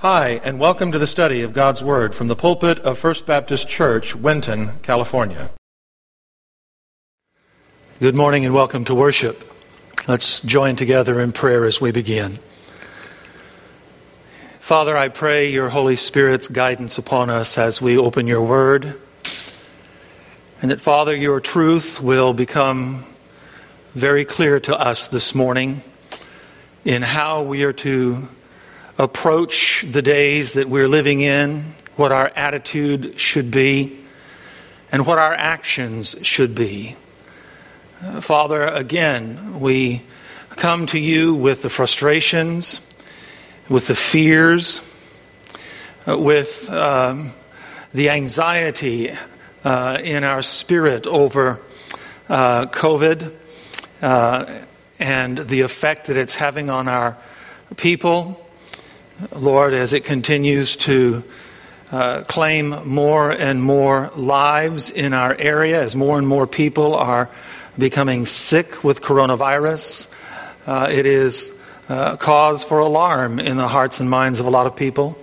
Hi, and welcome to the study of God's Word from the pulpit of First Baptist Church, Winton, California. Good morning and welcome to worship. Let's join together in prayer as we begin. Father, I pray your Holy Spirit's guidance upon us as we open your Word, and that, Father, your truth will become very clear to us this morning in how we are to approach the days that we're living in, what our attitude should be, and what our actions should be. Uh, Father, again, we come to you with the frustrations, with the fears, uh, with um, the anxiety uh, in our spirit over uh, COVID uh, and the effect that it's having on our people Lord, as it continues to uh, claim more and more lives in our area, as more and more people are becoming sick with coronavirus, uh, it is uh, cause for alarm in the hearts and minds of a lot of people.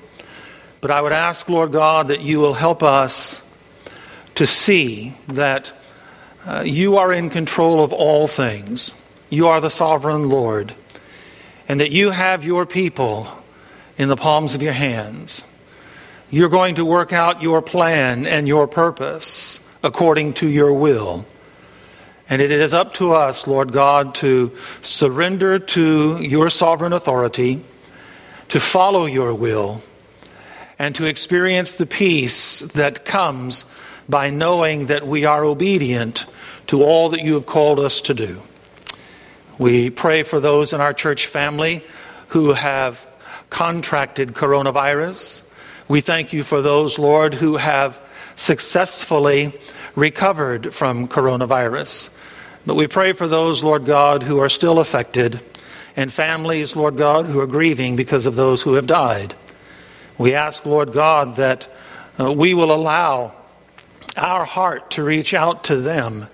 But I would ask, Lord God, that you will help us to see that uh, you are in control of all things. You are the sovereign Lord, and that you have your people in the palms of your hands. You're going to work out your plan and your purpose according to your will. And it is up to us, Lord God, to surrender to your sovereign authority, to follow your will, and to experience the peace that comes by knowing that we are obedient to all that you have called us to do. We pray for those in our church family who have contracted coronavirus. We thank you for those, Lord, who have successfully recovered from coronavirus. But we pray for those, Lord God, who are still affected, and families, Lord God, who are grieving because of those who have died. We ask, Lord God, that uh, we will allow our heart to reach out to them.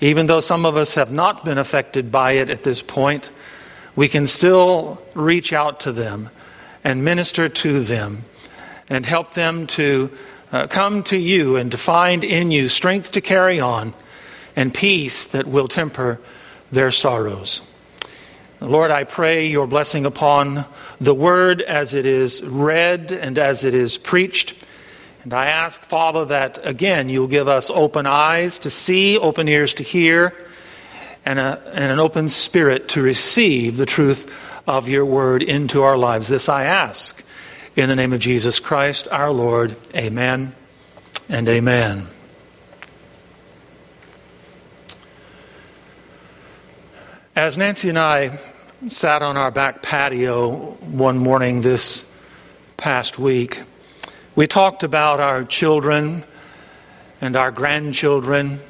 Even though some of us have not been affected by it at this point, we can still reach out to them and minister to them and help them to uh, come to you and to find in you strength to carry on and peace that will temper their sorrows. Lord, I pray your blessing upon the word as it is read and as it is preached. And I ask, Father, that again you'll give us open eyes to see, open ears to hear, and, a, and an open spirit to receive the truth of your word into our lives. This I ask in the name of Jesus Christ our Lord. Amen and amen. As Nancy and I sat on our back patio one morning this past week, we talked about our children and our grandchildren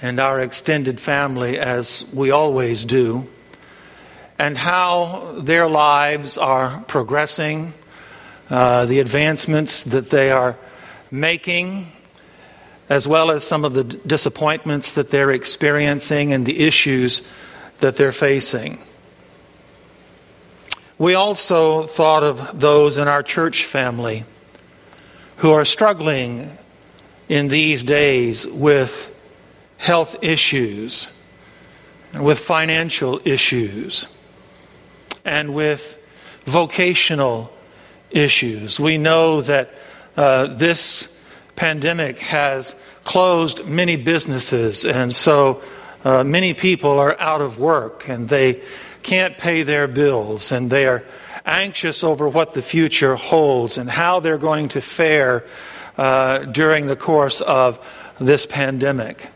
and our extended family as we always do and how their lives are progressing, uh, the advancements that they are making, as well as some of the disappointments that they're experiencing and the issues that they're facing. We also thought of those in our church family who are struggling in these days with health issues, with financial issues and with vocational issues. We know that uh, this pandemic has closed many businesses, and so uh, many people are out of work and they can't pay their bills, and they are anxious over what the future holds and how they're going to fare uh, during the course of this pandemic.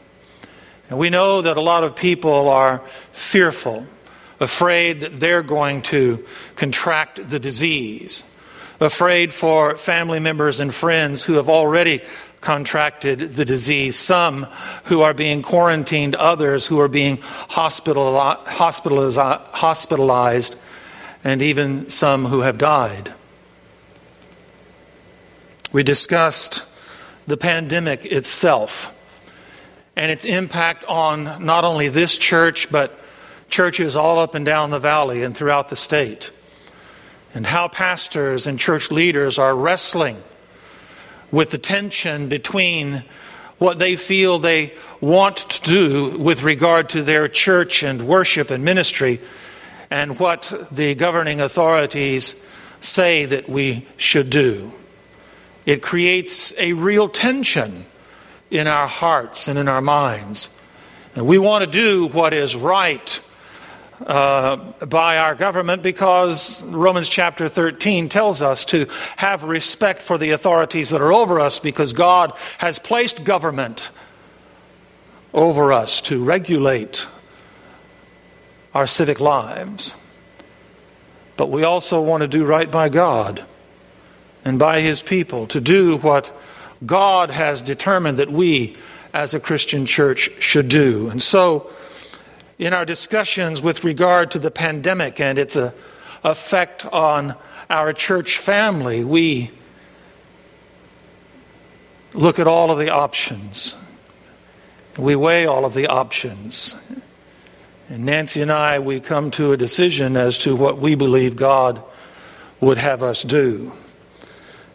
And we know that a lot of people are fearful afraid that they're going to contract the disease, afraid for family members and friends who have already contracted the disease, some who are being quarantined, others who are being hospitalized, and even some who have died. We discussed the pandemic itself and its impact on not only this church, but churches all up and down the valley and throughout the state. and how pastors and church leaders are wrestling with the tension between what they feel they want to do with regard to their church and worship and ministry and what the governing authorities say that we should do. It creates a real tension in our hearts and in our minds. And we want to do what is right uh, by our government because Romans chapter 13 tells us to have respect for the authorities that are over us because God has placed government over us to regulate our civic lives. But we also want to do right by God and by His people, to do what God has determined that we as a Christian church should do. And so, in our discussions with regard to the pandemic and its uh, effect on our church family, we look at all of the options. We weigh all of the options. And Nancy and I, we come to a decision as to what we believe God would have us do.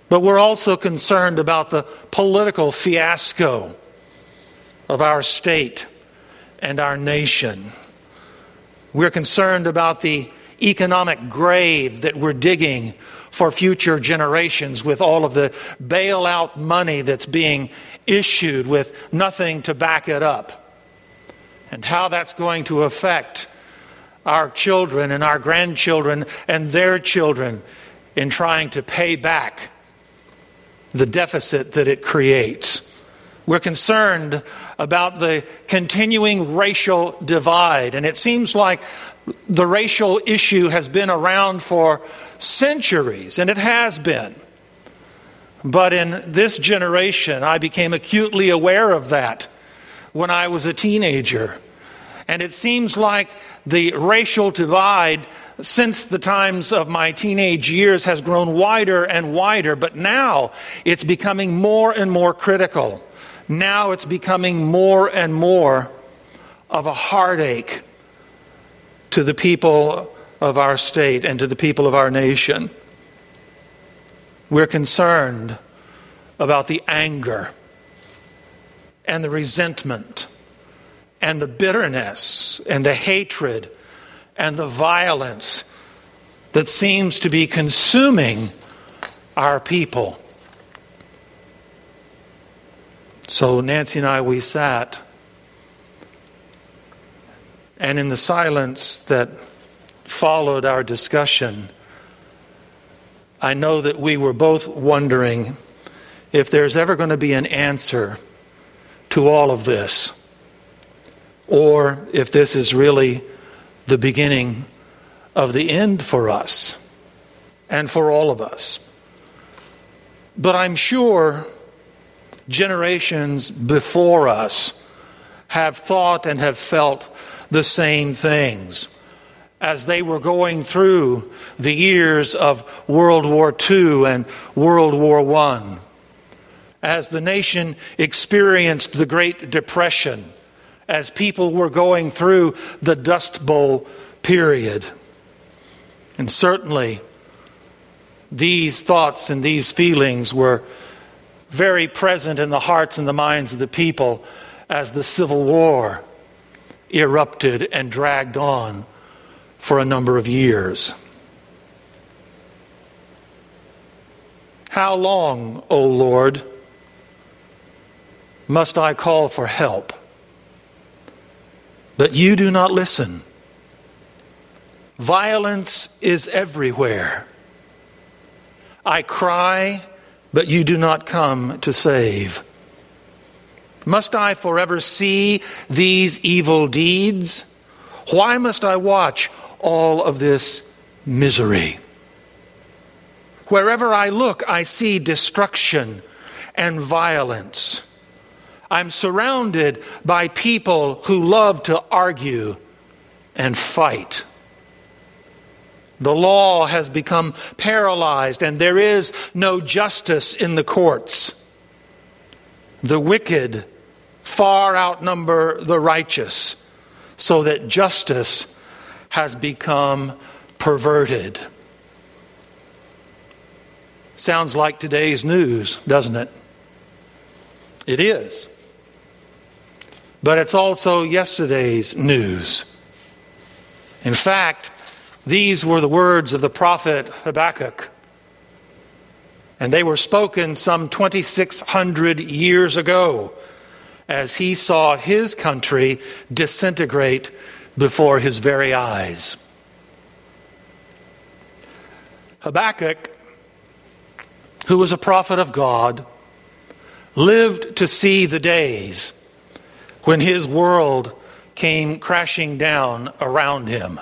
But we're also concerned about the political fiasco of our state and our nation. We're concerned about the economic grave that we're digging for future generations with all of the bailout money that's being issued with nothing to back it up, and how that's going to affect our children and our grandchildren and their children in trying to pay back the deficit that it creates. We're concerned about the continuing racial divide, and it seems like the racial issue has been around for centuries, and it has been. But in this generation, I became acutely aware of that when I was a teenager. And it seems like the racial divide since the times of my teenage years has grown wider and wider, but now it's becoming more and more critical now it's becoming more and more of a heartache to the people of our state and to the people of our nation. We're concerned about the anger and the resentment and the bitterness and the hatred and the violence that seems to be consuming our people. So Nancy and I, we sat, and in the silence that followed our discussion, I know that we were both wondering if there's ever going to be an answer to all of this, or if this is really the beginning of the end for us and for all of us. But I'm sure generations before us have thought and have felt the same things as they were going through the years of World War II and World War I, as the nation experienced the Great Depression, as people were going through the Dust Bowl period. And certainly, these thoughts and these feelings were very present in the hearts and the minds of the people as the Civil War erupted and dragged on for a number of years. How long, O Lord, must I call for help? But you do not listen. Violence is everywhere. I cry but you do not come to save. Must I forever see these evil deeds? Why must I watch all of this misery? Wherever I look, I see destruction and violence. I'm surrounded by people who love to argue and fight. The law has become paralyzed, and there is no justice in the courts. The wicked far outnumber the righteous, so that justice has become perverted. Sounds like today's news, doesn't it? It is. But it's also yesterday's news. In fact, these were the words of the prophet Habakkuk. And they were spoken some 2,600 years ago as he saw his country disintegrate before his very eyes. Habakkuk, who was a prophet of God, lived to see the days when his world came crashing down around him.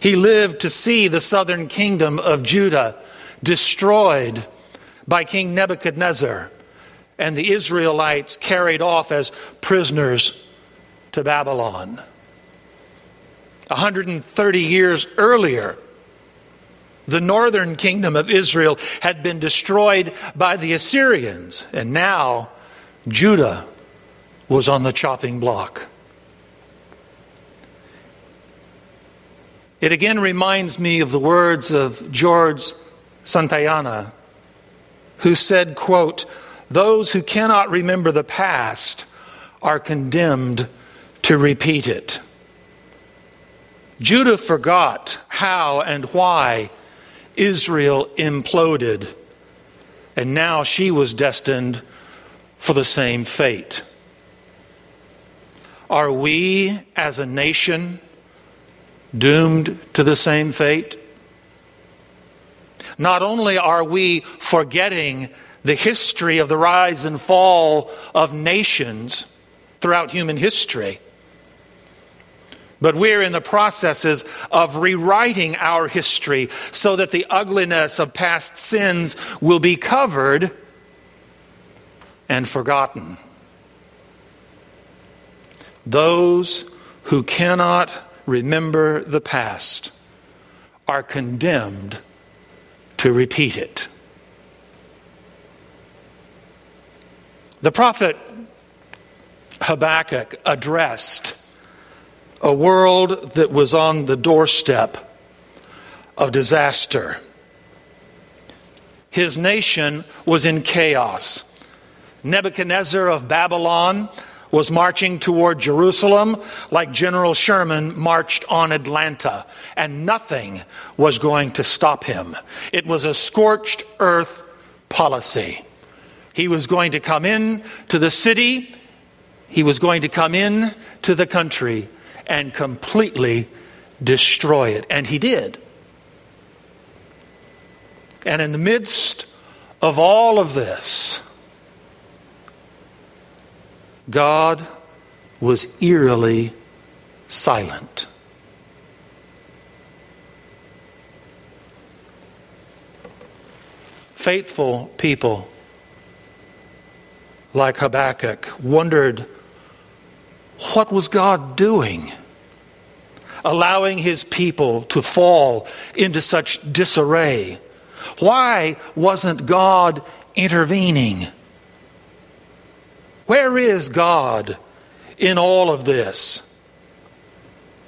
He lived to see the southern kingdom of Judah destroyed by King Nebuchadnezzar and the Israelites carried off as prisoners to Babylon. 130 years earlier, the northern kingdom of Israel had been destroyed by the Assyrians, and now Judah was on the chopping block. It again reminds me of the words of George Santayana, who said, quote, those who cannot remember the past are condemned to repeat it. Judah forgot how and why Israel imploded, and now she was destined for the same fate. Are we as a nation doomed to the same fate? Not only are we forgetting the history of the rise and fall of nations throughout human history, but we're in the processes of rewriting our history so that the ugliness of past sins will be covered and forgotten. Those who cannot remember the past are condemned to repeat it. The prophet Habakkuk addressed a world that was on the doorstep of disaster. His nation was in chaos. Nebuchadnezzar of Babylon was marching toward Jerusalem like General Sherman marched on Atlanta, and nothing was going to stop him. It was a scorched earth policy. He was going to come in to the city, he was going to come in to the country and completely destroy it. And he did. And in the midst of all of this, God was eerily silent. Faithful people like Habakkuk, wondered what was God doing? Allowing his people to fall into such disarray. Why wasn't God intervening? Where is God in all of this?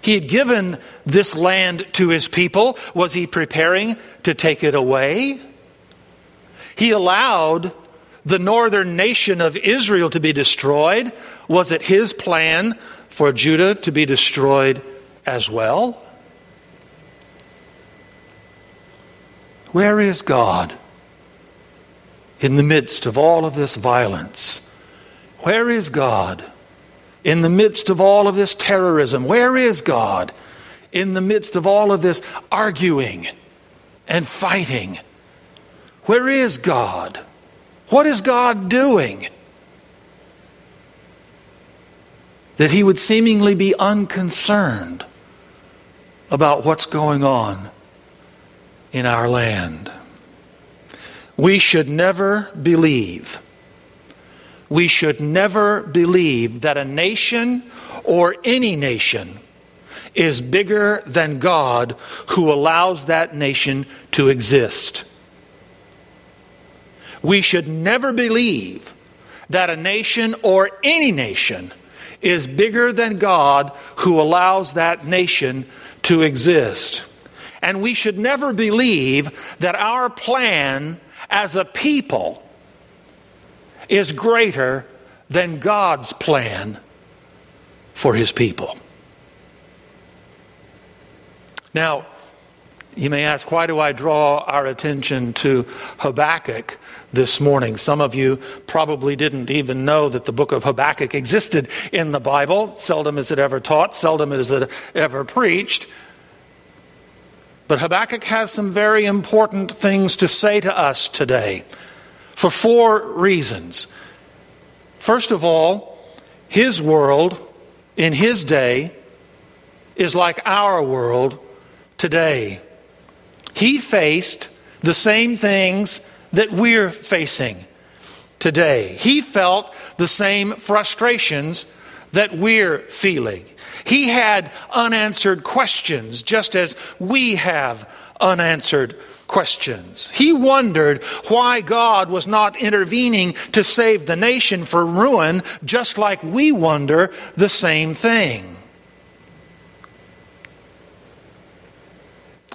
He had given this land to his people. Was he preparing to take it away? He allowed the northern nation of Israel to be destroyed, was it his plan for Judah to be destroyed as well? Where is God in the midst of all of this violence? Where is God in the midst of all of this terrorism? Where is God in the midst of all of this arguing and fighting? Where is God? What is God doing? That he would seemingly be unconcerned about what's going on in our land. We should never believe, we should never believe that a nation or any nation is bigger than God who allows that nation to exist. We should never believe that a nation or any nation is bigger than God who allows that nation to exist. And we should never believe that our plan as a people is greater than God's plan for his people. Now, you may ask, why do I draw our attention to Habakkuk this morning? Some of you probably didn't even know that the book of Habakkuk existed in the Bible. Seldom is it ever taught, seldom is it ever preached. But Habakkuk has some very important things to say to us today for four reasons. First of all, his world in his day is like our world today. He faced the same things that we're facing today. He felt the same frustrations that we're feeling. He had unanswered questions, just as we have unanswered questions. He wondered why God was not intervening to save the nation for ruin, just like we wonder the same thing.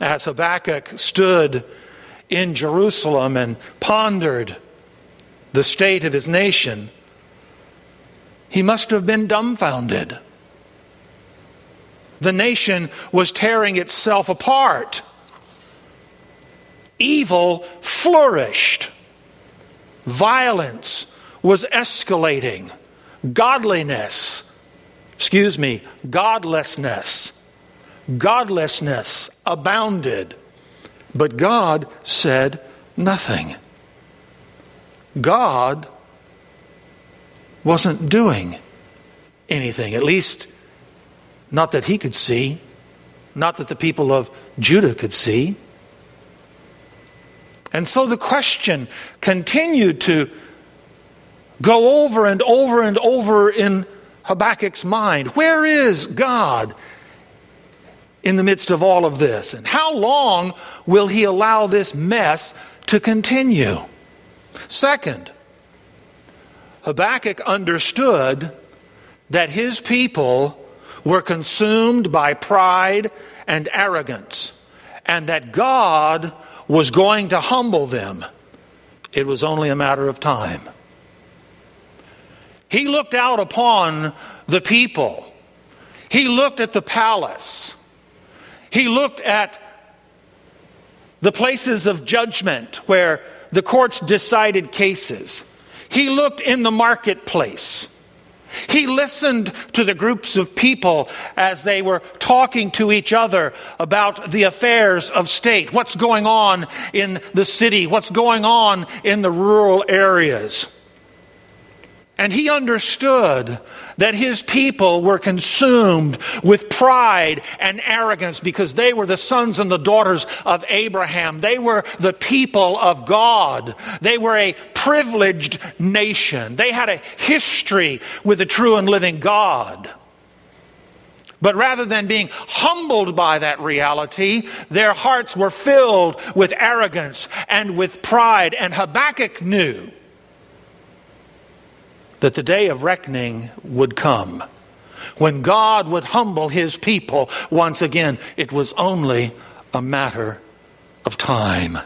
As Habakkuk stood in Jerusalem and pondered the state of his nation, he must have been dumbfounded. The nation was tearing itself apart. Evil flourished. Violence was escalating. Godliness, excuse me, godlessness, godlessness abounded. But God said nothing. God wasn't doing anything, at least not that he could see, not that the people of Judah could see. And so the question continued to go over and over and over in Habakkuk's mind Where is God in the midst of all of this? And how long will he allow this mess to continue? Second, Habakkuk understood that his people were consumed by pride and arrogance, and that God was going to humble them. It was only a matter of time. He looked out upon the people. He looked at the palace. He looked at the places of judgment where the courts decided cases. He looked in the marketplace. He listened to the groups of people as they were talking to each other about the affairs of state, what's going on in the city, what's going on in the rural areas. And he understood that his people were consumed with pride and arrogance because they were the sons and the daughters of Abraham. They were the people of God. They were a privileged nation. They had a history with the true and living God. But rather than being humbled by that reality, their hearts were filled with arrogance and with pride. And Habakkuk knew that the day of reckoning would come. When God would humble his people once again, it was only a matter of time.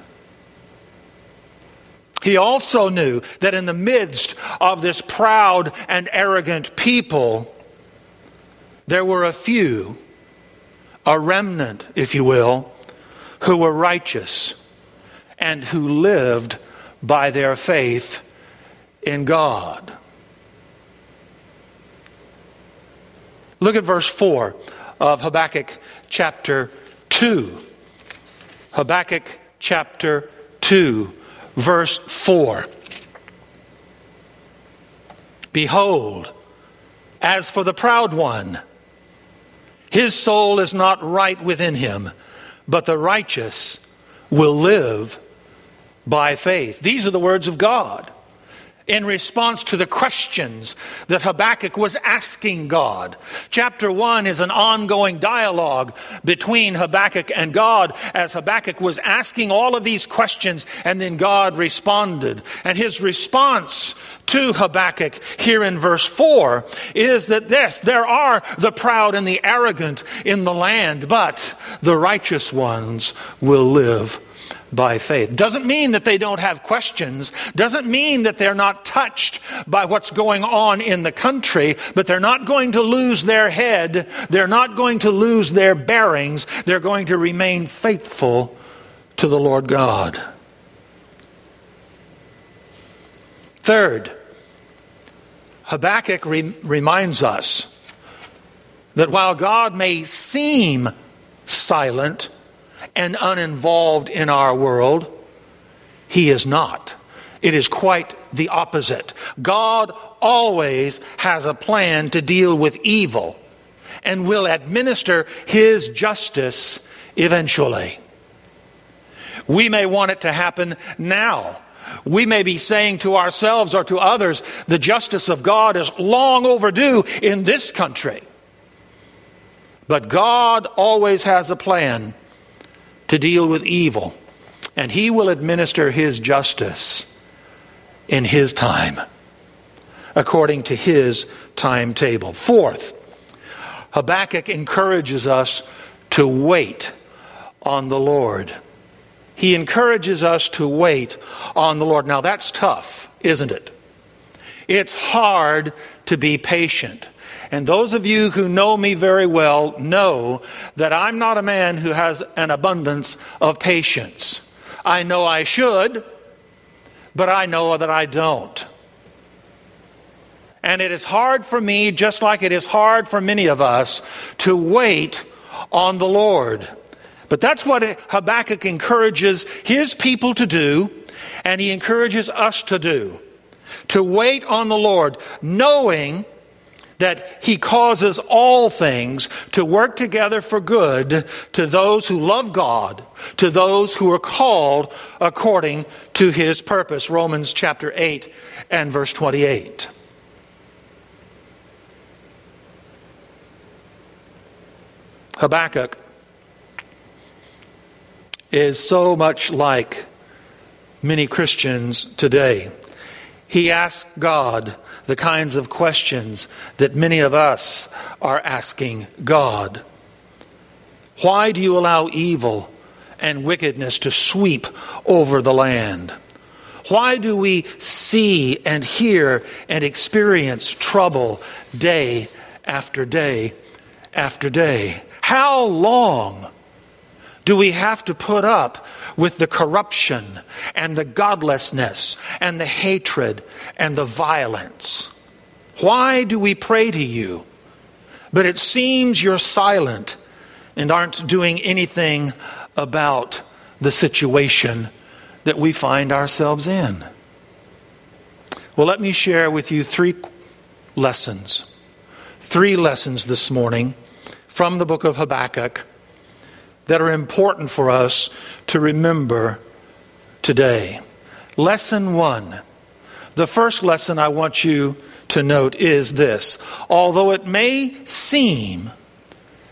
He also knew that in the midst of this proud and arrogant people, there were a few, a remnant, if you will, who were righteous and who lived by their faith in God. Look at verse 4 of Habakkuk chapter 2. Habakkuk chapter 2, verse 4. Behold, as for the proud one, his soul is not right within him, but the righteous will live by faith. These are the words of God in response to the questions that Habakkuk was asking God. Chapter 1 is an ongoing dialogue between Habakkuk and God as Habakkuk was asking all of these questions, and then God responded. And his response to Habakkuk here in verse 4 is that this, there are the proud and the arrogant in the land, but the righteous ones will live by faith. Doesn't mean that they don't have questions, doesn't mean that they're not touched by what's going on in the country, but they're not going to lose their head, they're not going to lose their bearings, they're going to remain faithful to the Lord God. Third, Habakkuk re- reminds us that while God may seem silent, and uninvolved in our world. He is not. It is quite the opposite. God always has a plan to deal with evil and will administer his justice eventually. We may want it to happen now. We may be saying to ourselves or to others, the justice of God is long overdue in this country. But God always has a plan to deal with evil, and he will administer his justice in his time, according to his timetable. Fourth, Habakkuk encourages us to wait on the Lord. He encourages us to wait on the Lord. Now, that's tough, isn't it? It's hard to be patient. And those of you who know me very well know that I'm not a man who has an abundance of patience. I know I should, but I know that I don't. And it is hard for me, just like it is hard for many of us, to wait on the Lord. But that's what Habakkuk encourages his people to do, and he encourages us to do to wait on the Lord, knowing that he causes all things to work together for good to those who love God, to those who are called according to his purpose. Romans chapter 8 and verse 28. Habakkuk is so much like many Christians today. He asked God the kinds of questions that many of us are asking God. Why do you allow evil and wickedness to sweep over the land? Why do we see and hear and experience trouble day after day after day? How long do we have to put up with the corruption and the godlessness and the hatred and the violence? Why do we pray to you? But it seems you're silent and aren't doing anything about the situation that we find ourselves in. Well, let me share with you three lessons. Three lessons this morning from the book of Habakkuk that are important for us to remember today. Lesson one. The first lesson I want you to note is this although it may seem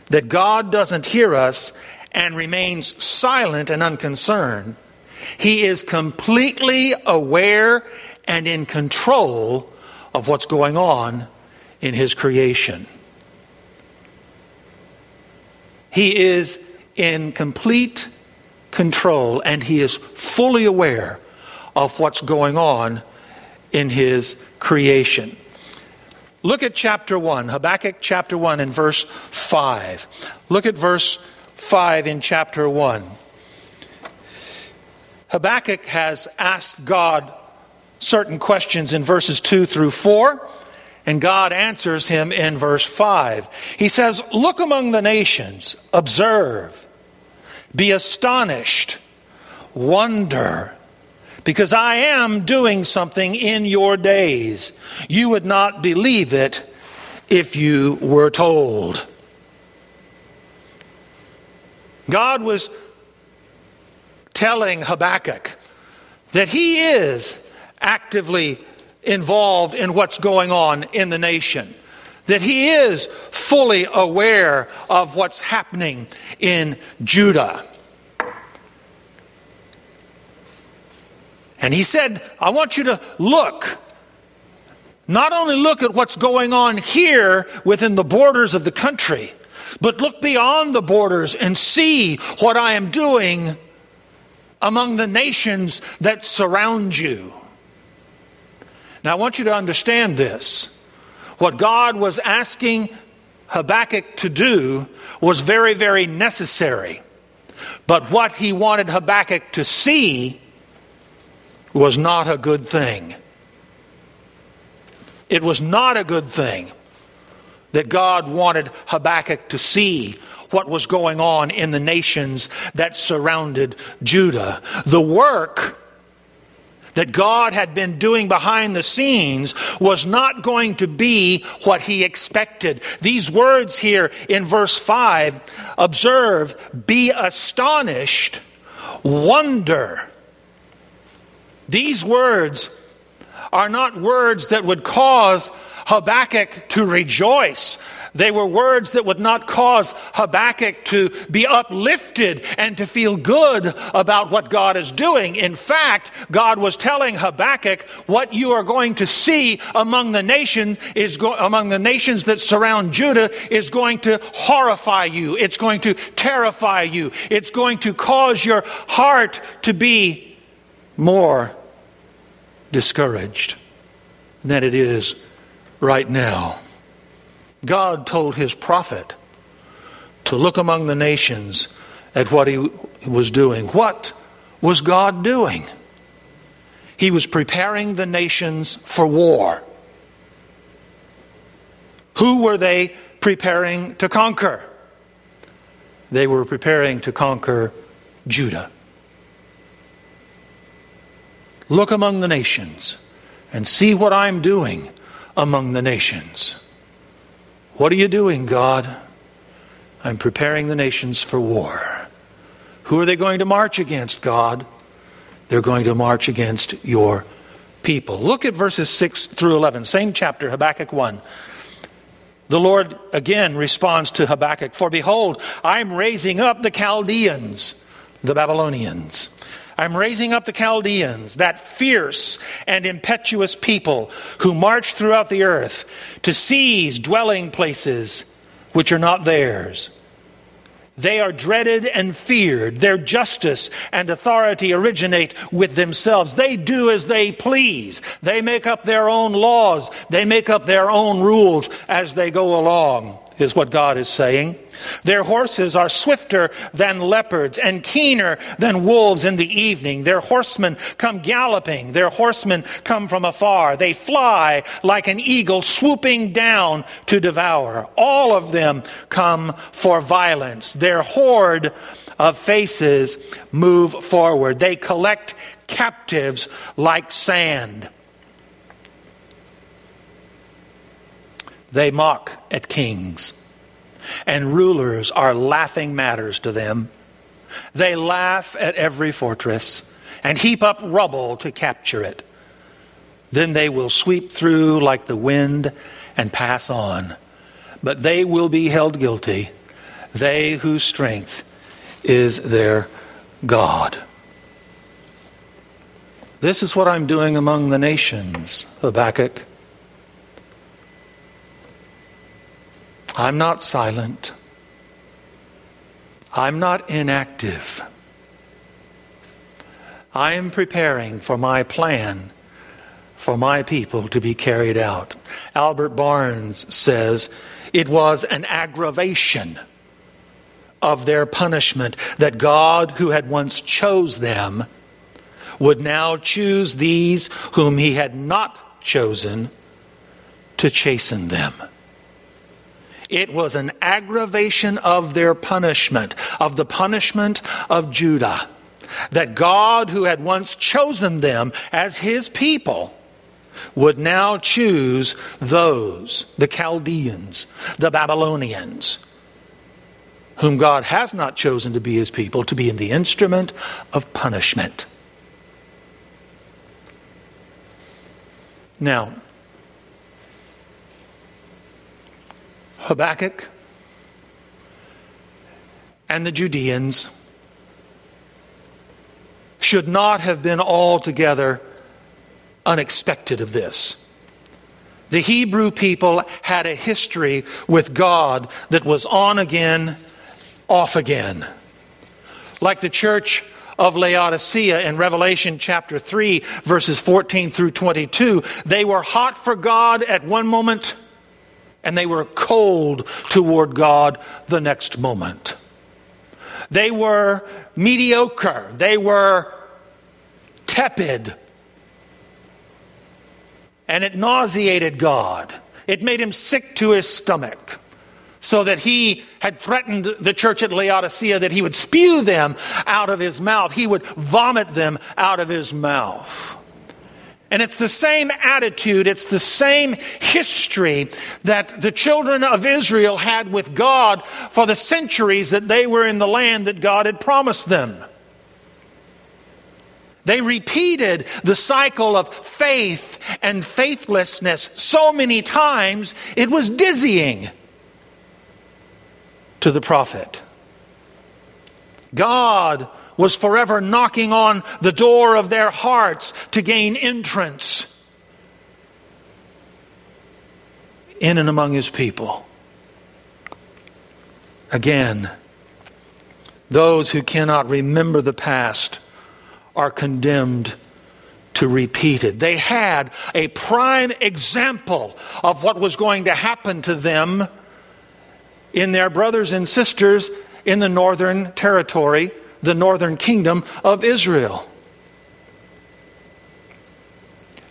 that God doesn't hear us and remains silent and unconcerned, He is completely aware and in control of what's going on in His creation. He is in complete control and he is fully aware of what's going on in his creation. Look at chapter 1, Habakkuk chapter 1 and verse 5. Look at verse 5 in chapter 1. Habakkuk has asked God certain questions in verses 2 through 4, and God answers him in verse 5. He says, Look among the nations, observe be astonished, wonder, because I am doing something in your days. You would not believe it if you were told. God was telling Habakkuk that he is actively involved in what's going on in the nation that he is fully aware of what's happening in Judah. And he said, I want you to look not only look at what's going on here within the borders of the country, but look beyond the borders and see what I am doing among the nations that surround you. Now, I want you to understand this. What God was asking Habakkuk to do was very, very necessary. But what he wanted Habakkuk to see was not a good thing. It was not a good thing that God wanted Habakkuk to see what was going on in the nations that surrounded Judah. The work that God had been doing behind the scenes was not going to be what he expected. These words here in verse 5 observe, be astonished, wonder. These words are not words that would cause Habakkuk to rejoice. They were words that would not cause Habakkuk to be uplifted and to feel good about what God is doing. In fact, God was telling Habakkuk what you are going to see among the nation is go- among the nations that surround Judah is going to horrify you. It's going to terrify you. It's going to cause your heart to be more discouraged than it is right now. God told his prophet to look among the nations at what he was doing. What was God doing? He was preparing the nations for war. Who were they preparing to conquer? They were preparing to conquer Judah. Look among the nations and see what I'm doing among the nations. What are you doing, God? I'm preparing the nations for war. Who are they going to march against, God? They're going to march against your people. Look at verses 6 through 11, same chapter, Habakkuk 1. The Lord again responds to Habakkuk For behold, I'm raising up the Chaldeans, the Babylonians I'm raising up the Chaldeans, that fierce and impetuous people who march throughout the earth to seize dwelling places which are not theirs. They are dreaded and feared. Their justice and authority originate with themselves. They do as they please. They make up their own laws. They make up their own rules as they go along is what God is saying. Their horses are swifter than leopards and keener than wolves in the evening. Their horsemen come galloping. Their horsemen come from afar. They fly like an eagle swooping down to devour. All of them come for violence. Their horde of faces move forward. They collect captives like sand. They mock at kings, and rulers are laughing matters to them. They laugh at every fortress and heap up rubble to capture it. Then they will sweep through like the wind and pass on. But they will be held guilty, they whose strength is their God. This is what I'm doing among the nations, Habakkuk. I'm not silent. I'm not inactive. I am preparing for my plan for my people to be carried out. Albert Barnes says it was an aggravation of their punishment that God, who had once chose them, would now choose these whom he had not chosen to chasten them. It was an aggravation of their punishment, of the punishment of Judah. That God, who had once chosen them as his people, would now choose those, the Chaldeans, the Babylonians, whom God has not chosen to be his people, to be in the instrument of punishment. Now, Habakkuk and the Judeans should not have been altogether unexpected of this. The Hebrew people had a history with God that was on again, off again. Like the church of Laodicea in Revelation chapter 3, verses 14 through 22, they were hot for God at one moment and they were cold toward God the next moment. They were mediocre. They were tepid. And it nauseated God. It made him sick to his stomach. So that he had threatened the church at Laodicea that he would spew them out of his mouth, he would vomit them out of his mouth. And it's the same attitude, it's the same history that the children of Israel had with God for the centuries that they were in the land that God had promised them. They repeated the cycle of faith and faithlessness so many times, it was dizzying to the prophet. God was forever knocking on the door of their hearts to gain entrance in and among his people. Again, those who cannot remember the past are condemned to repeat it. They had a prime example of what was going to happen to them in their brothers and sisters in the northern territory the northern kingdom of Israel.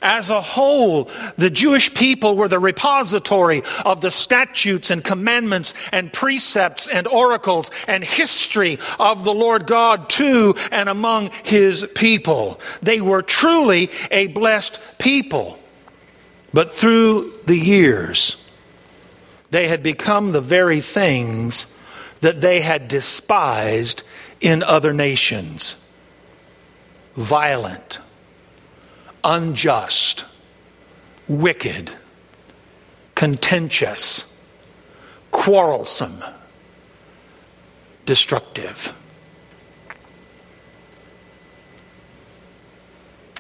As a whole, the Jewish people were the repository of the statutes and commandments and precepts and oracles and history of the Lord God to and among his people. They were truly a blessed people. But through the years, they had become the very things that they had despised in other nations violent, unjust, wicked, contentious, quarrelsome, destructive.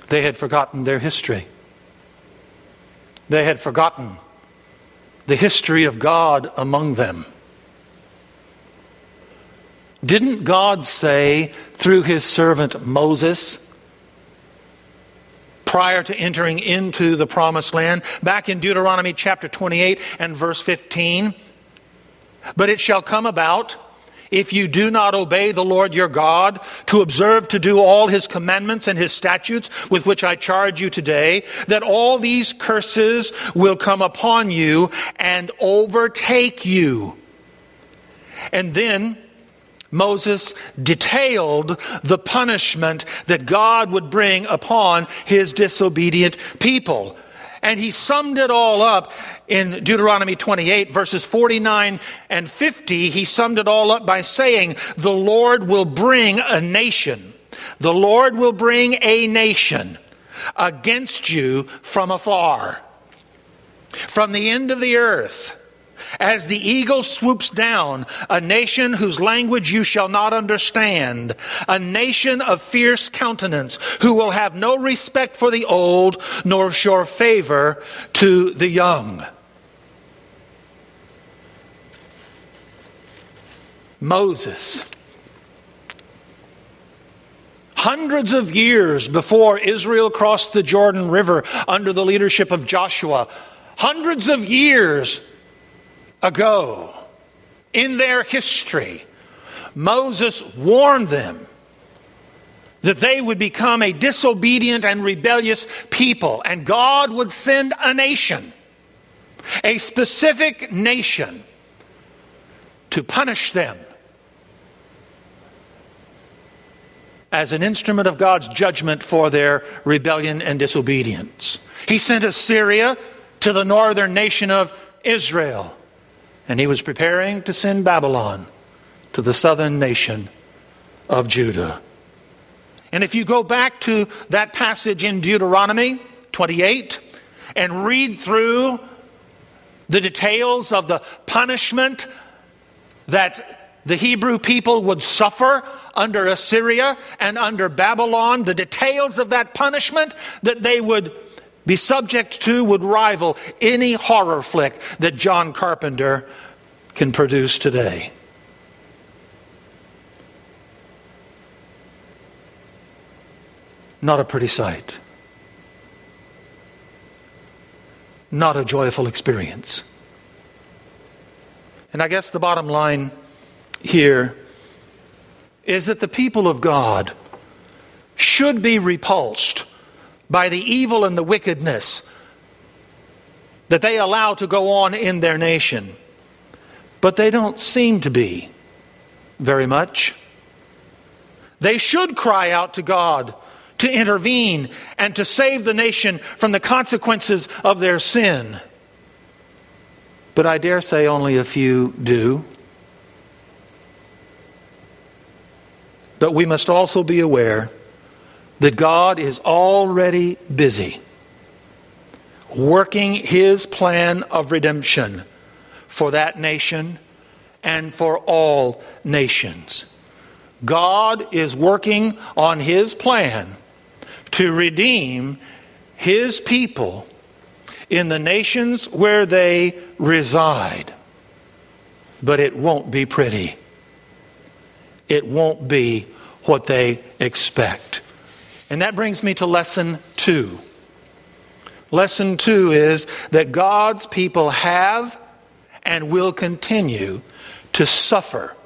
They had forgotten their history. They had forgotten the history of God among them. Didn't God say through his servant Moses, prior to entering into the promised land, back in Deuteronomy chapter 28 and verse 15? But it shall come about if you do not obey the Lord your God to observe to do all his commandments and his statutes with which I charge you today, that all these curses will come upon you and overtake you. And then Moses detailed the punishment that God would bring upon his disobedient people. And he summed it all up in Deuteronomy 28, verses 49 and 50. He summed it all up by saying, The Lord will bring a nation, the Lord will bring a nation against you from afar, from the end of the earth as the eagle swoops down, a nation whose language you shall not understand, a nation of fierce countenance, who will have no respect for the old, nor show favor to the young. Moses. Hundreds of years before Israel crossed the Jordan River under the leadership of Joshua, hundreds of years ago in their history, Moses warned them that they would become a disobedient and rebellious people, and God would send a nation, a specific nation, to punish them as an instrument of God's judgment for their rebellion and disobedience. He sent Assyria to the northern nation of Israel and he was preparing to send Babylon to the southern nation of Judah. And if you go back to that passage in Deuteronomy 28 and read through the details of the punishment that the Hebrew people would suffer under Assyria and under Babylon, the details of that punishment that they would be subject to would rival any horror flick that John Carpenter can produce today. Not a pretty sight. Not a joyful experience. And I guess the bottom line here is that the people of God should be repulsed by the evil and the wickedness that they allow to go on in their nation. But they don't seem to be very much. They should cry out to God to intervene and to save the nation from the consequences of their sin. But I dare say only a few do. But we must also be aware that God is already busy working his plan of redemption for that nation and for all nations. God is working on his plan to redeem his people in the nations where they reside. But it won't be pretty. It won't be what they expect. And that brings me to lesson two. Lesson two is that God's people have and will continue to suffer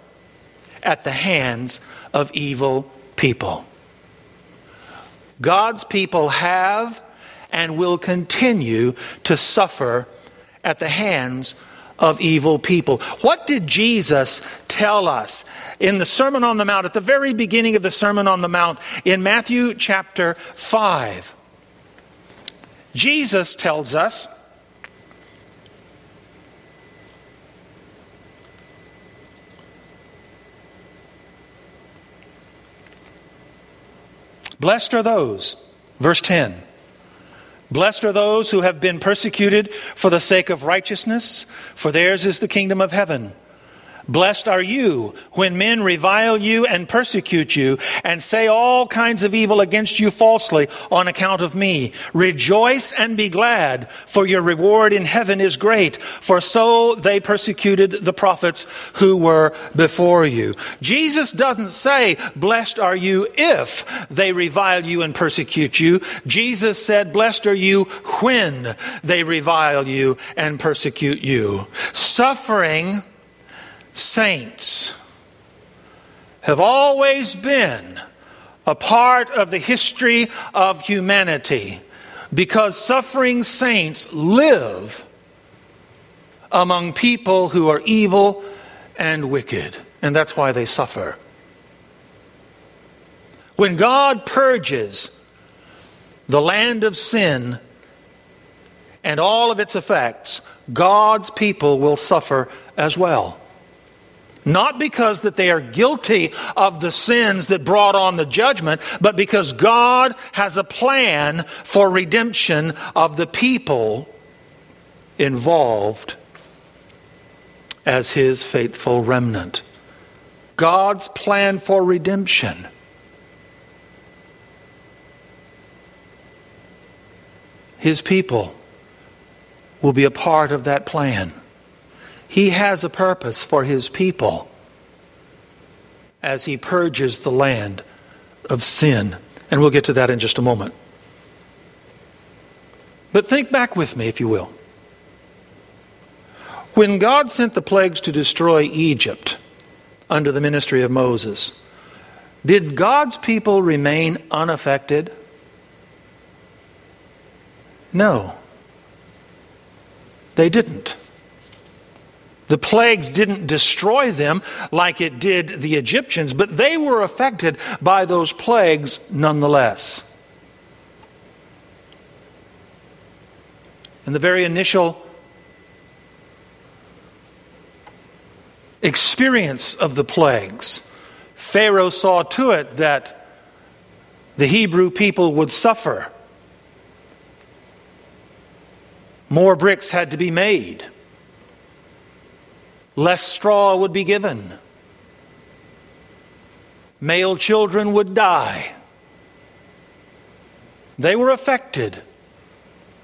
at the hands of evil people. God's people have and will continue to suffer at the hands of evil people. What did Jesus tell us in the Sermon on the Mount, at the very beginning of the Sermon on the Mount, in Matthew chapter 5? Jesus tells us. Blessed are those, verse 10 Blessed are those who have been persecuted for the sake of righteousness, for theirs is the kingdom of heaven. Blessed are you when men revile you and persecute you and say all kinds of evil against you falsely on account of me. Rejoice and be glad, for your reward in heaven is great, for so they persecuted the prophets who were before you. Jesus doesn't say, Blessed are you if they revile you and persecute you. Jesus said, Blessed are you when they revile you and persecute you. Suffering saints have always been a part of the history of humanity because suffering saints live among people who are evil and wicked, and that's why they suffer. When God purges the land of sin and all of its effects, God's people will suffer as well. Not because that they are guilty of the sins that brought on the judgment, but because God has a plan for redemption of the people involved as his faithful remnant. God's plan for redemption. His people will be a part of that plan. He has a purpose for his people as he purges the land of sin. And we'll get to that in just a moment. But think back with me, if you will. When God sent the plagues to destroy Egypt under the ministry of Moses, did God's people remain unaffected? No, they didn't. The plagues didn't destroy them like it did the Egyptians, but they were affected by those plagues nonetheless. In the very initial experience of the plagues, Pharaoh saw to it that the Hebrew people would suffer. More bricks had to be made less straw would be given. Male children would die. They were affected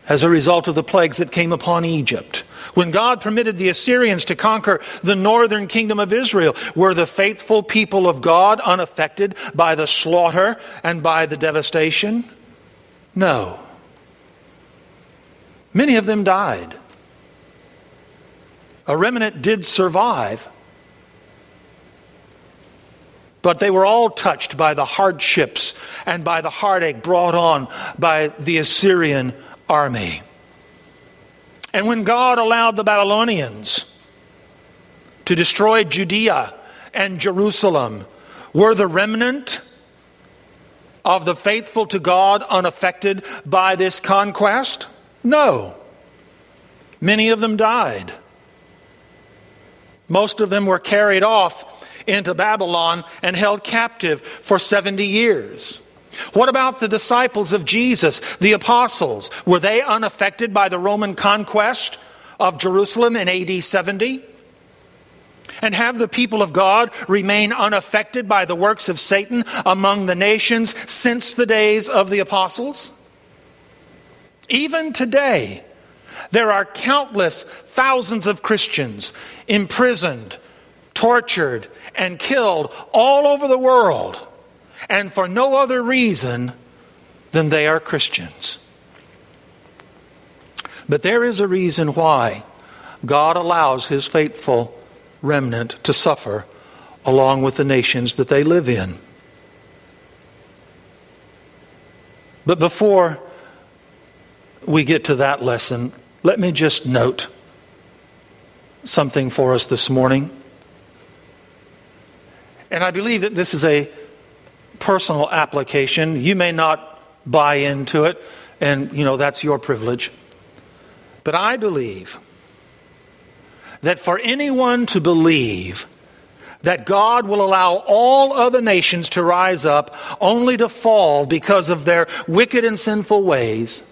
as a result of the plagues that came upon Egypt. When God permitted the Assyrians to conquer the northern kingdom of Israel, were the faithful people of God unaffected by the slaughter and by the devastation? No. Many of them died. A remnant did survive, but they were all touched by the hardships and by the heartache brought on by the Assyrian army. And when God allowed the Babylonians to destroy Judea and Jerusalem, were the remnant of the faithful to God unaffected by this conquest? No. Many of them died. Most of them were carried off into Babylon and held captive for 70 years. What about the disciples of Jesus, the apostles? Were they unaffected by the Roman conquest of Jerusalem in AD 70? And have the people of God remained unaffected by the works of Satan among the nations since the days of the apostles? Even today, there are countless thousands of Christians imprisoned, tortured, and killed all over the world and for no other reason than they are Christians. But there is a reason why God allows his faithful remnant to suffer along with the nations that they live in. But before we get to that lesson, let me just note something for us this morning. And I believe that this is a personal application. You may not buy into it, and you know that's your privilege. But I believe that for anyone to believe that God will allow all other nations to rise up only to fall because of their wicked and sinful ways,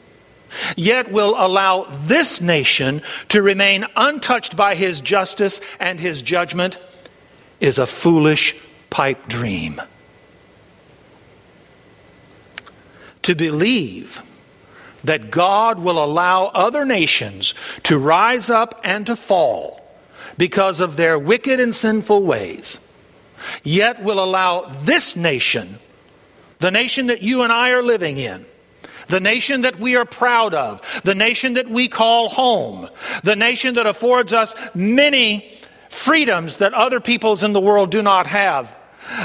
yet will allow this nation to remain untouched by his justice and his judgment, is a foolish pipe dream. to believe that God will allow other nations to rise up and to fall because of their wicked and sinful ways, yet will allow this nation, the nation that you and I are living in, the nation that we are proud of, the nation that we call home, the nation that affords us many freedoms that other peoples in the world do not have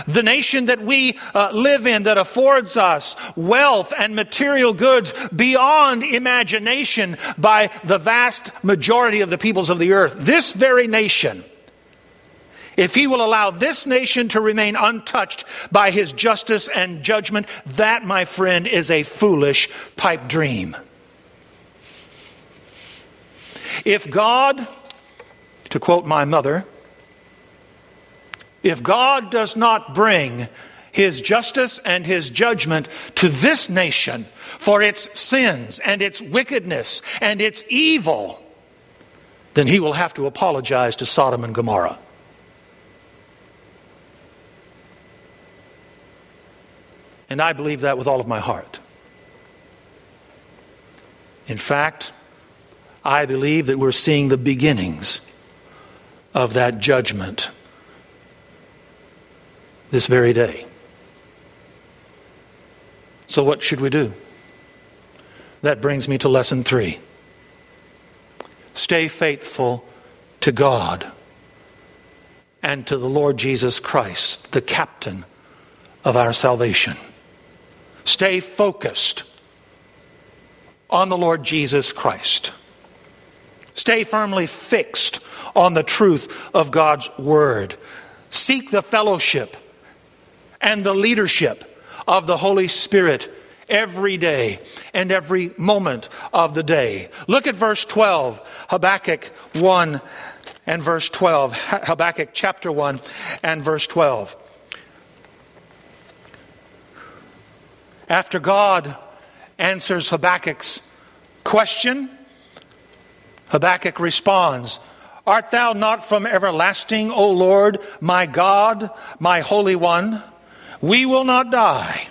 the nation that we uh, live in that affords us wealth and material goods beyond imagination by the vast majority of the peoples of the earth. This very nation, if he will allow this nation to remain untouched by his justice and judgment, that, my friend, is a foolish pipe dream. If God, to quote my mother, if God does not bring his justice and his judgment to this nation for its sins and its wickedness and its evil, then he will have to apologize to Sodom and Gomorrah. And I believe that with all of my heart. In fact, I believe that we're seeing the beginnings of that judgment this very day. So, what should we do? That brings me to lesson three stay faithful to God and to the Lord Jesus Christ, the captain of our salvation. Stay focused on the Lord Jesus Christ. Stay firmly fixed on the truth of God's Word. Seek the fellowship and the leadership of the Holy Spirit every day and every moment of the day. Look at verse 12, Habakkuk 1 and verse 12. Habakkuk chapter 1 and verse 12. After God answers Habakkuk's question, Habakkuk responds, Art thou not from everlasting, O Lord, my God, my Holy One? We will not die.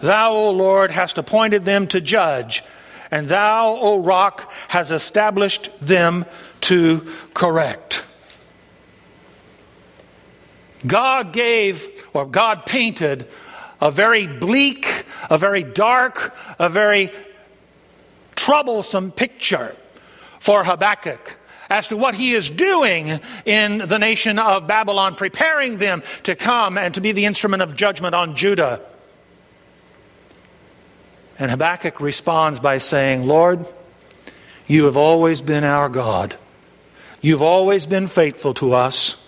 Thou, O Lord, hast appointed them to judge, and thou, O rock, has established them to correct. God gave, or God painted, a very bleak, a very dark, a very troublesome picture for Habakkuk as to what he is doing in the nation of Babylon, preparing them to come and to be the instrument of judgment on Judah. And Habakkuk responds by saying, Lord, you have always been our God. You've always been faithful to us.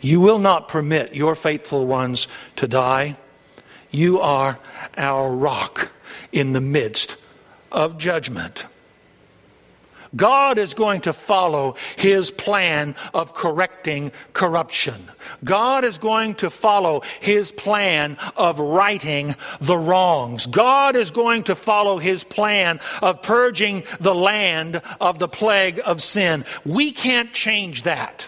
You will not permit your faithful ones to die. You are our rock in the midst of judgment. God is going to follow his plan of correcting corruption. God is going to follow his plan of righting the wrongs. God is going to follow his plan of purging the land of the plague of sin. We can't change that.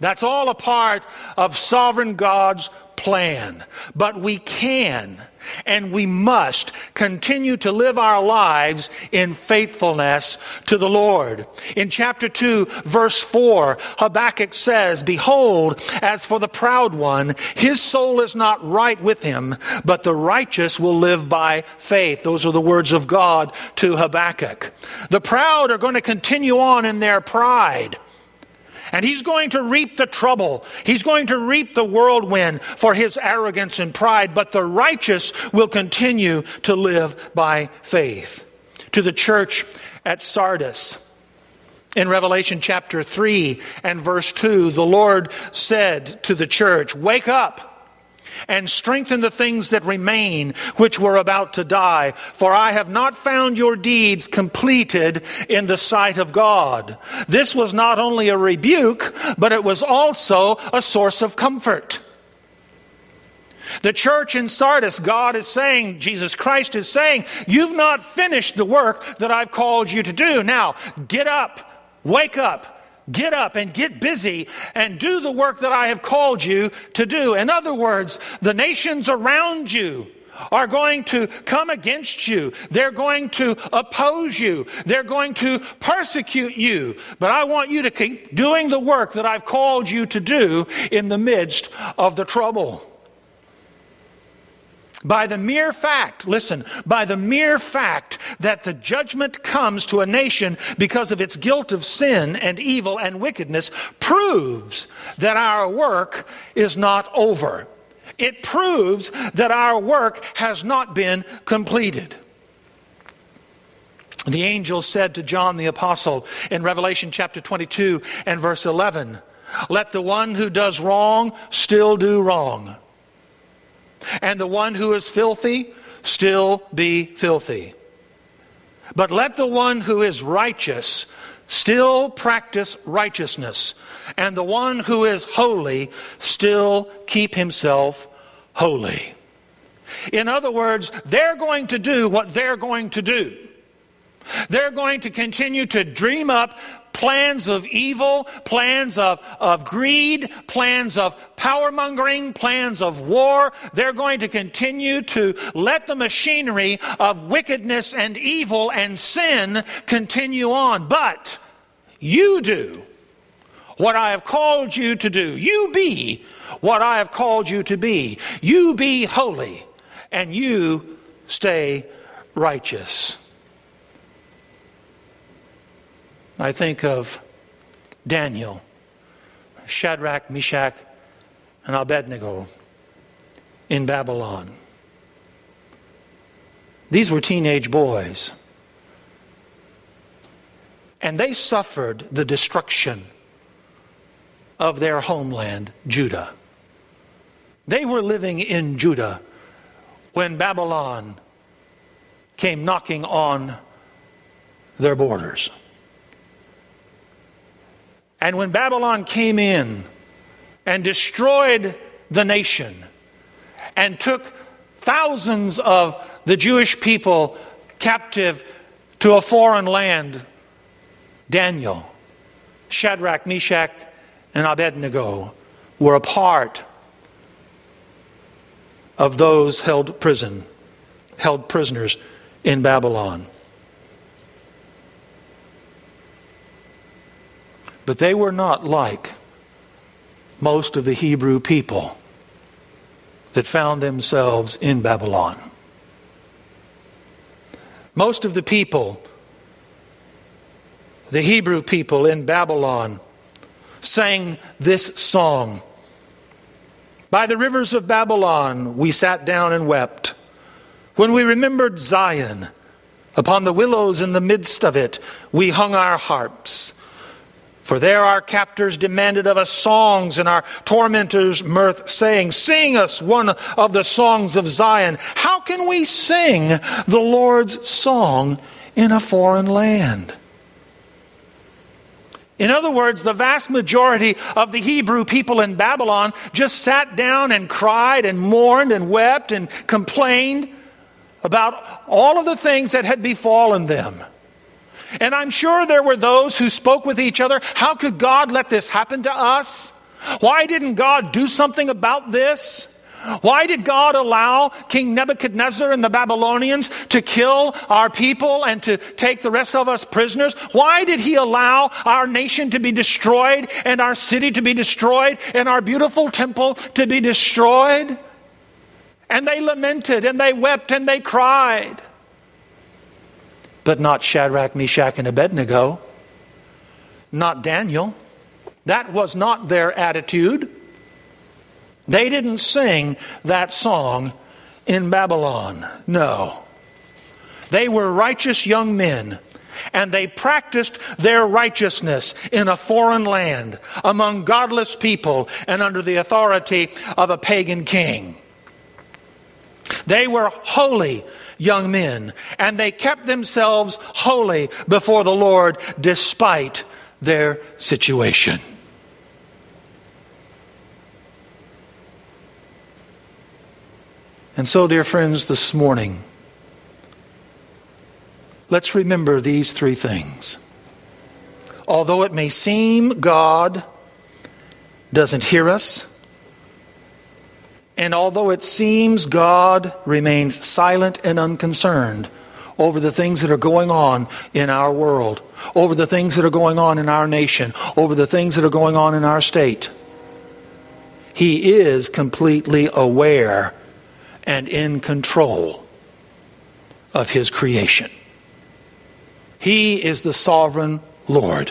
That's all a part of sovereign God's plan. But we can and we must continue to live our lives in faithfulness to the Lord. In chapter 2, verse 4, Habakkuk says, Behold, as for the proud one, his soul is not right with him, but the righteous will live by faith. Those are the words of God to Habakkuk. The proud are going to continue on in their pride. And he's going to reap the trouble. He's going to reap the whirlwind for his arrogance and pride, but the righteous will continue to live by faith. To the church at Sardis, in Revelation chapter 3 and verse 2, the Lord said to the church, Wake up and strengthen the things that remain, which were about to die. For I have not found your deeds completed in the sight of God. This was not only a rebuke, but it was also a source of comfort. The church in Sardis, God is saying, Jesus Christ is saying, You've not finished the work that I've called you to do. Now, get up, wake up, Get up and get busy and do the work that I have called you to do. In other words, the nations around you are going to come against you. They're going to oppose you. They're going to persecute you. But I want you to keep doing the work that I've called you to do in the midst of the trouble. By the mere fact, listen, by the mere fact that the judgment comes to a nation because of its guilt of sin and evil and wickedness proves that our work is not over. It proves that our work has not been completed. The angel said to John the Apostle in Revelation chapter 22 and verse 11, Let the one who does wrong still do wrong and the one who is filthy still be filthy. But let the one who is righteous still practice righteousness, and the one who is holy still keep himself holy. In other words, they're going to do what they're going to do. They're going to continue to dream up plans of evil, plans of, of greed, plans of power mongering, plans of war. They're going to continue to let the machinery of wickedness and evil and sin continue on. But you do what I have called you to do. You be what I have called you to be. You be holy, and you stay righteous. I think of Daniel, Shadrach, Meshach, and Abednego in Babylon. These were teenage boys. And they suffered the destruction of their homeland, Judah. They were living in Judah when Babylon came knocking on their borders. And when Babylon came in and destroyed the nation and took thousands of the Jewish people captive to a foreign land, Daniel, Shadrach, Meshach, and Abednego were a part of those held prison, held prisoners in Babylon. But they were not like most of the Hebrew people that found themselves in Babylon. Most of the people, the Hebrew people in Babylon, sang this song By the rivers of Babylon we sat down and wept. When we remembered Zion, upon the willows in the midst of it, we hung our harps. For there our captors demanded of us songs, and our tormentors mirth, saying, Sing us one of the songs of Zion. How can we sing the Lord's song in a foreign land? In other words, the vast majority of the Hebrew people in Babylon just sat down and cried and mourned and wept and complained about all of the things that had befallen them. And I'm sure there were those who spoke with each other how could God let this happen to us? Why didn't God do something about this? Why did God allow King Nebuchadnezzar and the Babylonians to kill our people and to take the rest of us prisoners? Why did He allow our nation to be destroyed and our city to be destroyed and our beautiful temple to be destroyed? And they lamented and they wept and they cried but not Shadrach, Meshach, and Abednego, not Daniel. That was not their attitude. They didn't sing that song in Babylon. No. They were righteous young men, and they practiced their righteousness in a foreign land, among godless people, and under the authority of a pagan king. They were holy young men, and they kept themselves holy before the Lord despite their situation. And so, dear friends, this morning, let's remember these three things. Although it may seem God doesn't hear us, and although it seems God remains silent and unconcerned over the things that are going on in our world, over the things that are going on in our nation, over the things that are going on in our state, He is completely aware and in control of His creation. He is the sovereign Lord,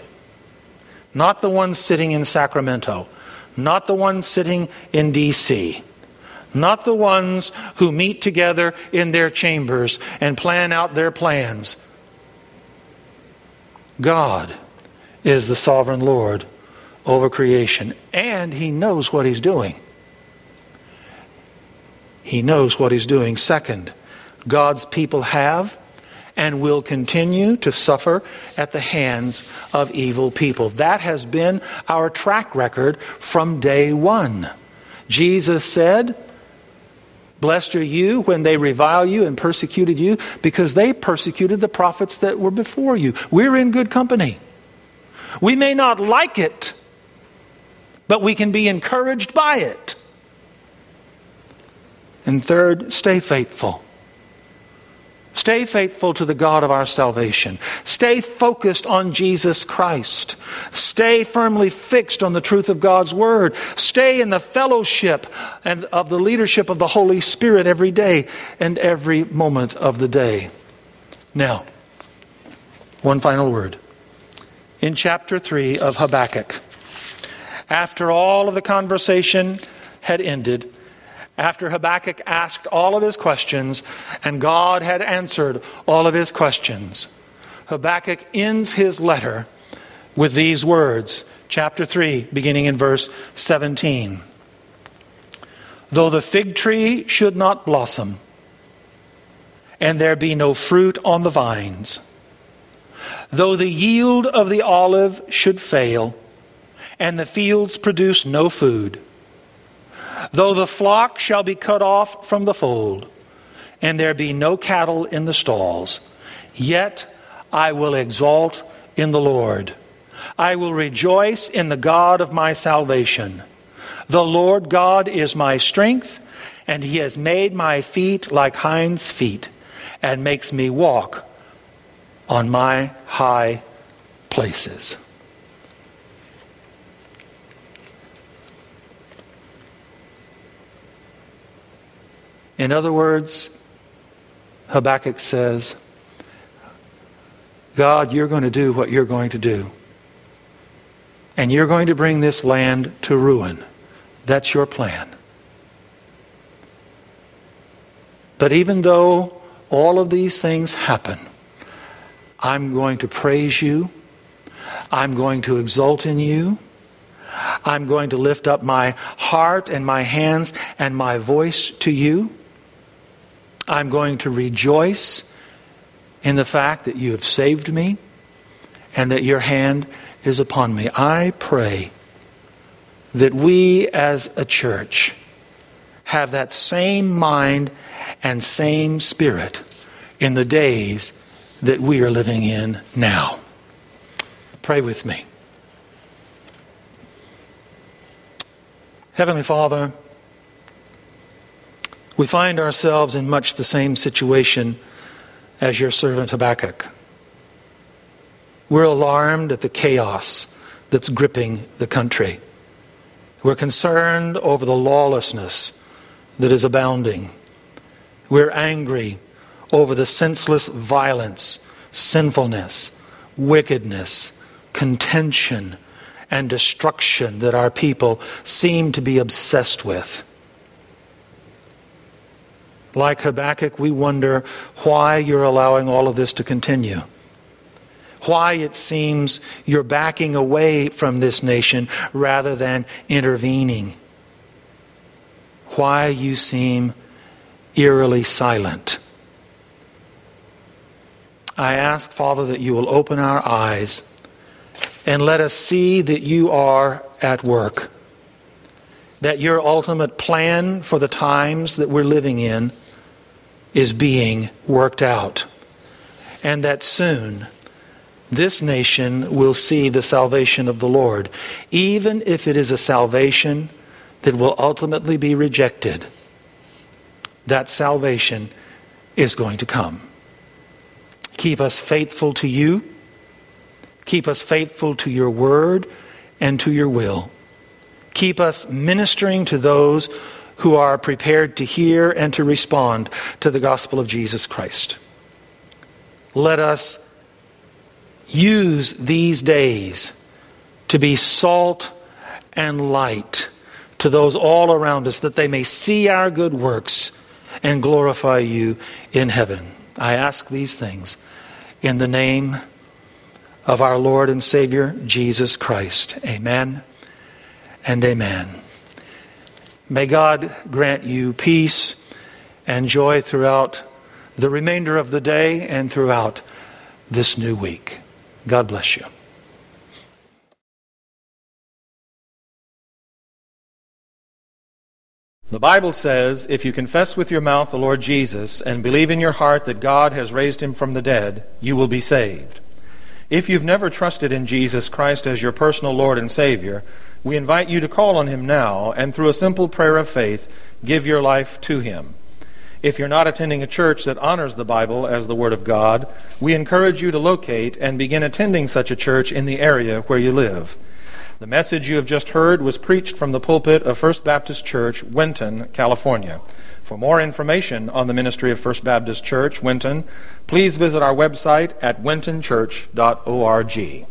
not the one sitting in Sacramento, not the one sitting in D.C not the ones who meet together in their chambers and plan out their plans. God is the sovereign Lord over creation, and He knows what He's doing. He knows what He's doing. Second, God's people have and will continue to suffer at the hands of evil people. That has been our track record from day one. Jesus said, Blessed are you when they revile you and persecuted you, because they persecuted the prophets that were before you. We're in good company. We may not like it, but we can be encouraged by it. And third, stay faithful. Stay faithful to the God of our salvation. Stay focused on Jesus Christ. Stay firmly fixed on the truth of God's Word. Stay in the fellowship and of the leadership of the Holy Spirit every day and every moment of the day. Now, one final word. In chapter 3 of Habakkuk, after all of the conversation had ended, after Habakkuk asked all of his questions and God had answered all of his questions, Habakkuk ends his letter with these words, chapter 3, beginning in verse 17. Though the fig tree should not blossom, and there be no fruit on the vines, though the yield of the olive should fail, and the fields produce no food, Though the flock shall be cut off from the fold, and there be no cattle in the stalls, yet I will exalt in the Lord. I will rejoice in the God of my salvation. The Lord God is my strength, and he has made my feet like hinds' feet, and makes me walk on my high places. In other words, Habakkuk says, God, you're going to do what you're going to do. And you're going to bring this land to ruin. That's your plan. But even though all of these things happen, I'm going to praise you. I'm going to exult in you. I'm going to lift up my heart and my hands and my voice to you. I'm going to rejoice in the fact that you have saved me and that your hand is upon me. I pray that we as a church have that same mind and same spirit in the days that we are living in now. Pray with me. Heavenly Father, we find ourselves in much the same situation as your servant Habakkuk. We're alarmed at the chaos that's gripping the country. We're concerned over the lawlessness that is abounding. We're angry over the senseless violence, sinfulness, wickedness, contention, and destruction that our people seem to be obsessed with. Like Habakkuk, we wonder why you're allowing all of this to continue. Why it seems you're backing away from this nation rather than intervening. Why you seem eerily silent. I ask, Father, that you will open our eyes and let us see that you are at work. That your ultimate plan for the times that we're living in is being worked out. And that soon this nation will see the salvation of the Lord, even if it is a salvation that will ultimately be rejected. That salvation is going to come. Keep us faithful to you. Keep us faithful to your word and to your will. Keep us ministering to those who are prepared to hear and to respond to the gospel of Jesus Christ. Let us use these days to be salt and light to those all around us that they may see our good works and glorify you in heaven. I ask these things in the name of our Lord and Savior, Jesus Christ. Amen and amen. May God grant you peace and joy throughout the remainder of the day and throughout this new week. God bless you. The Bible says, If you confess with your mouth the Lord Jesus and believe in your heart that God has raised him from the dead, you will be saved. If you've never trusted in Jesus Christ as your personal Lord and Savior, we invite you to call on him now and through a simple prayer of faith, give your life to him. If you're not attending a church that honors the Bible as the Word of God, we encourage you to locate and begin attending such a church in the area where you live. The message you have just heard was preached from the pulpit of First Baptist Church, Winton, California. For more information on the ministry of First Baptist Church, Winton, please visit our website at wintonchurch.org.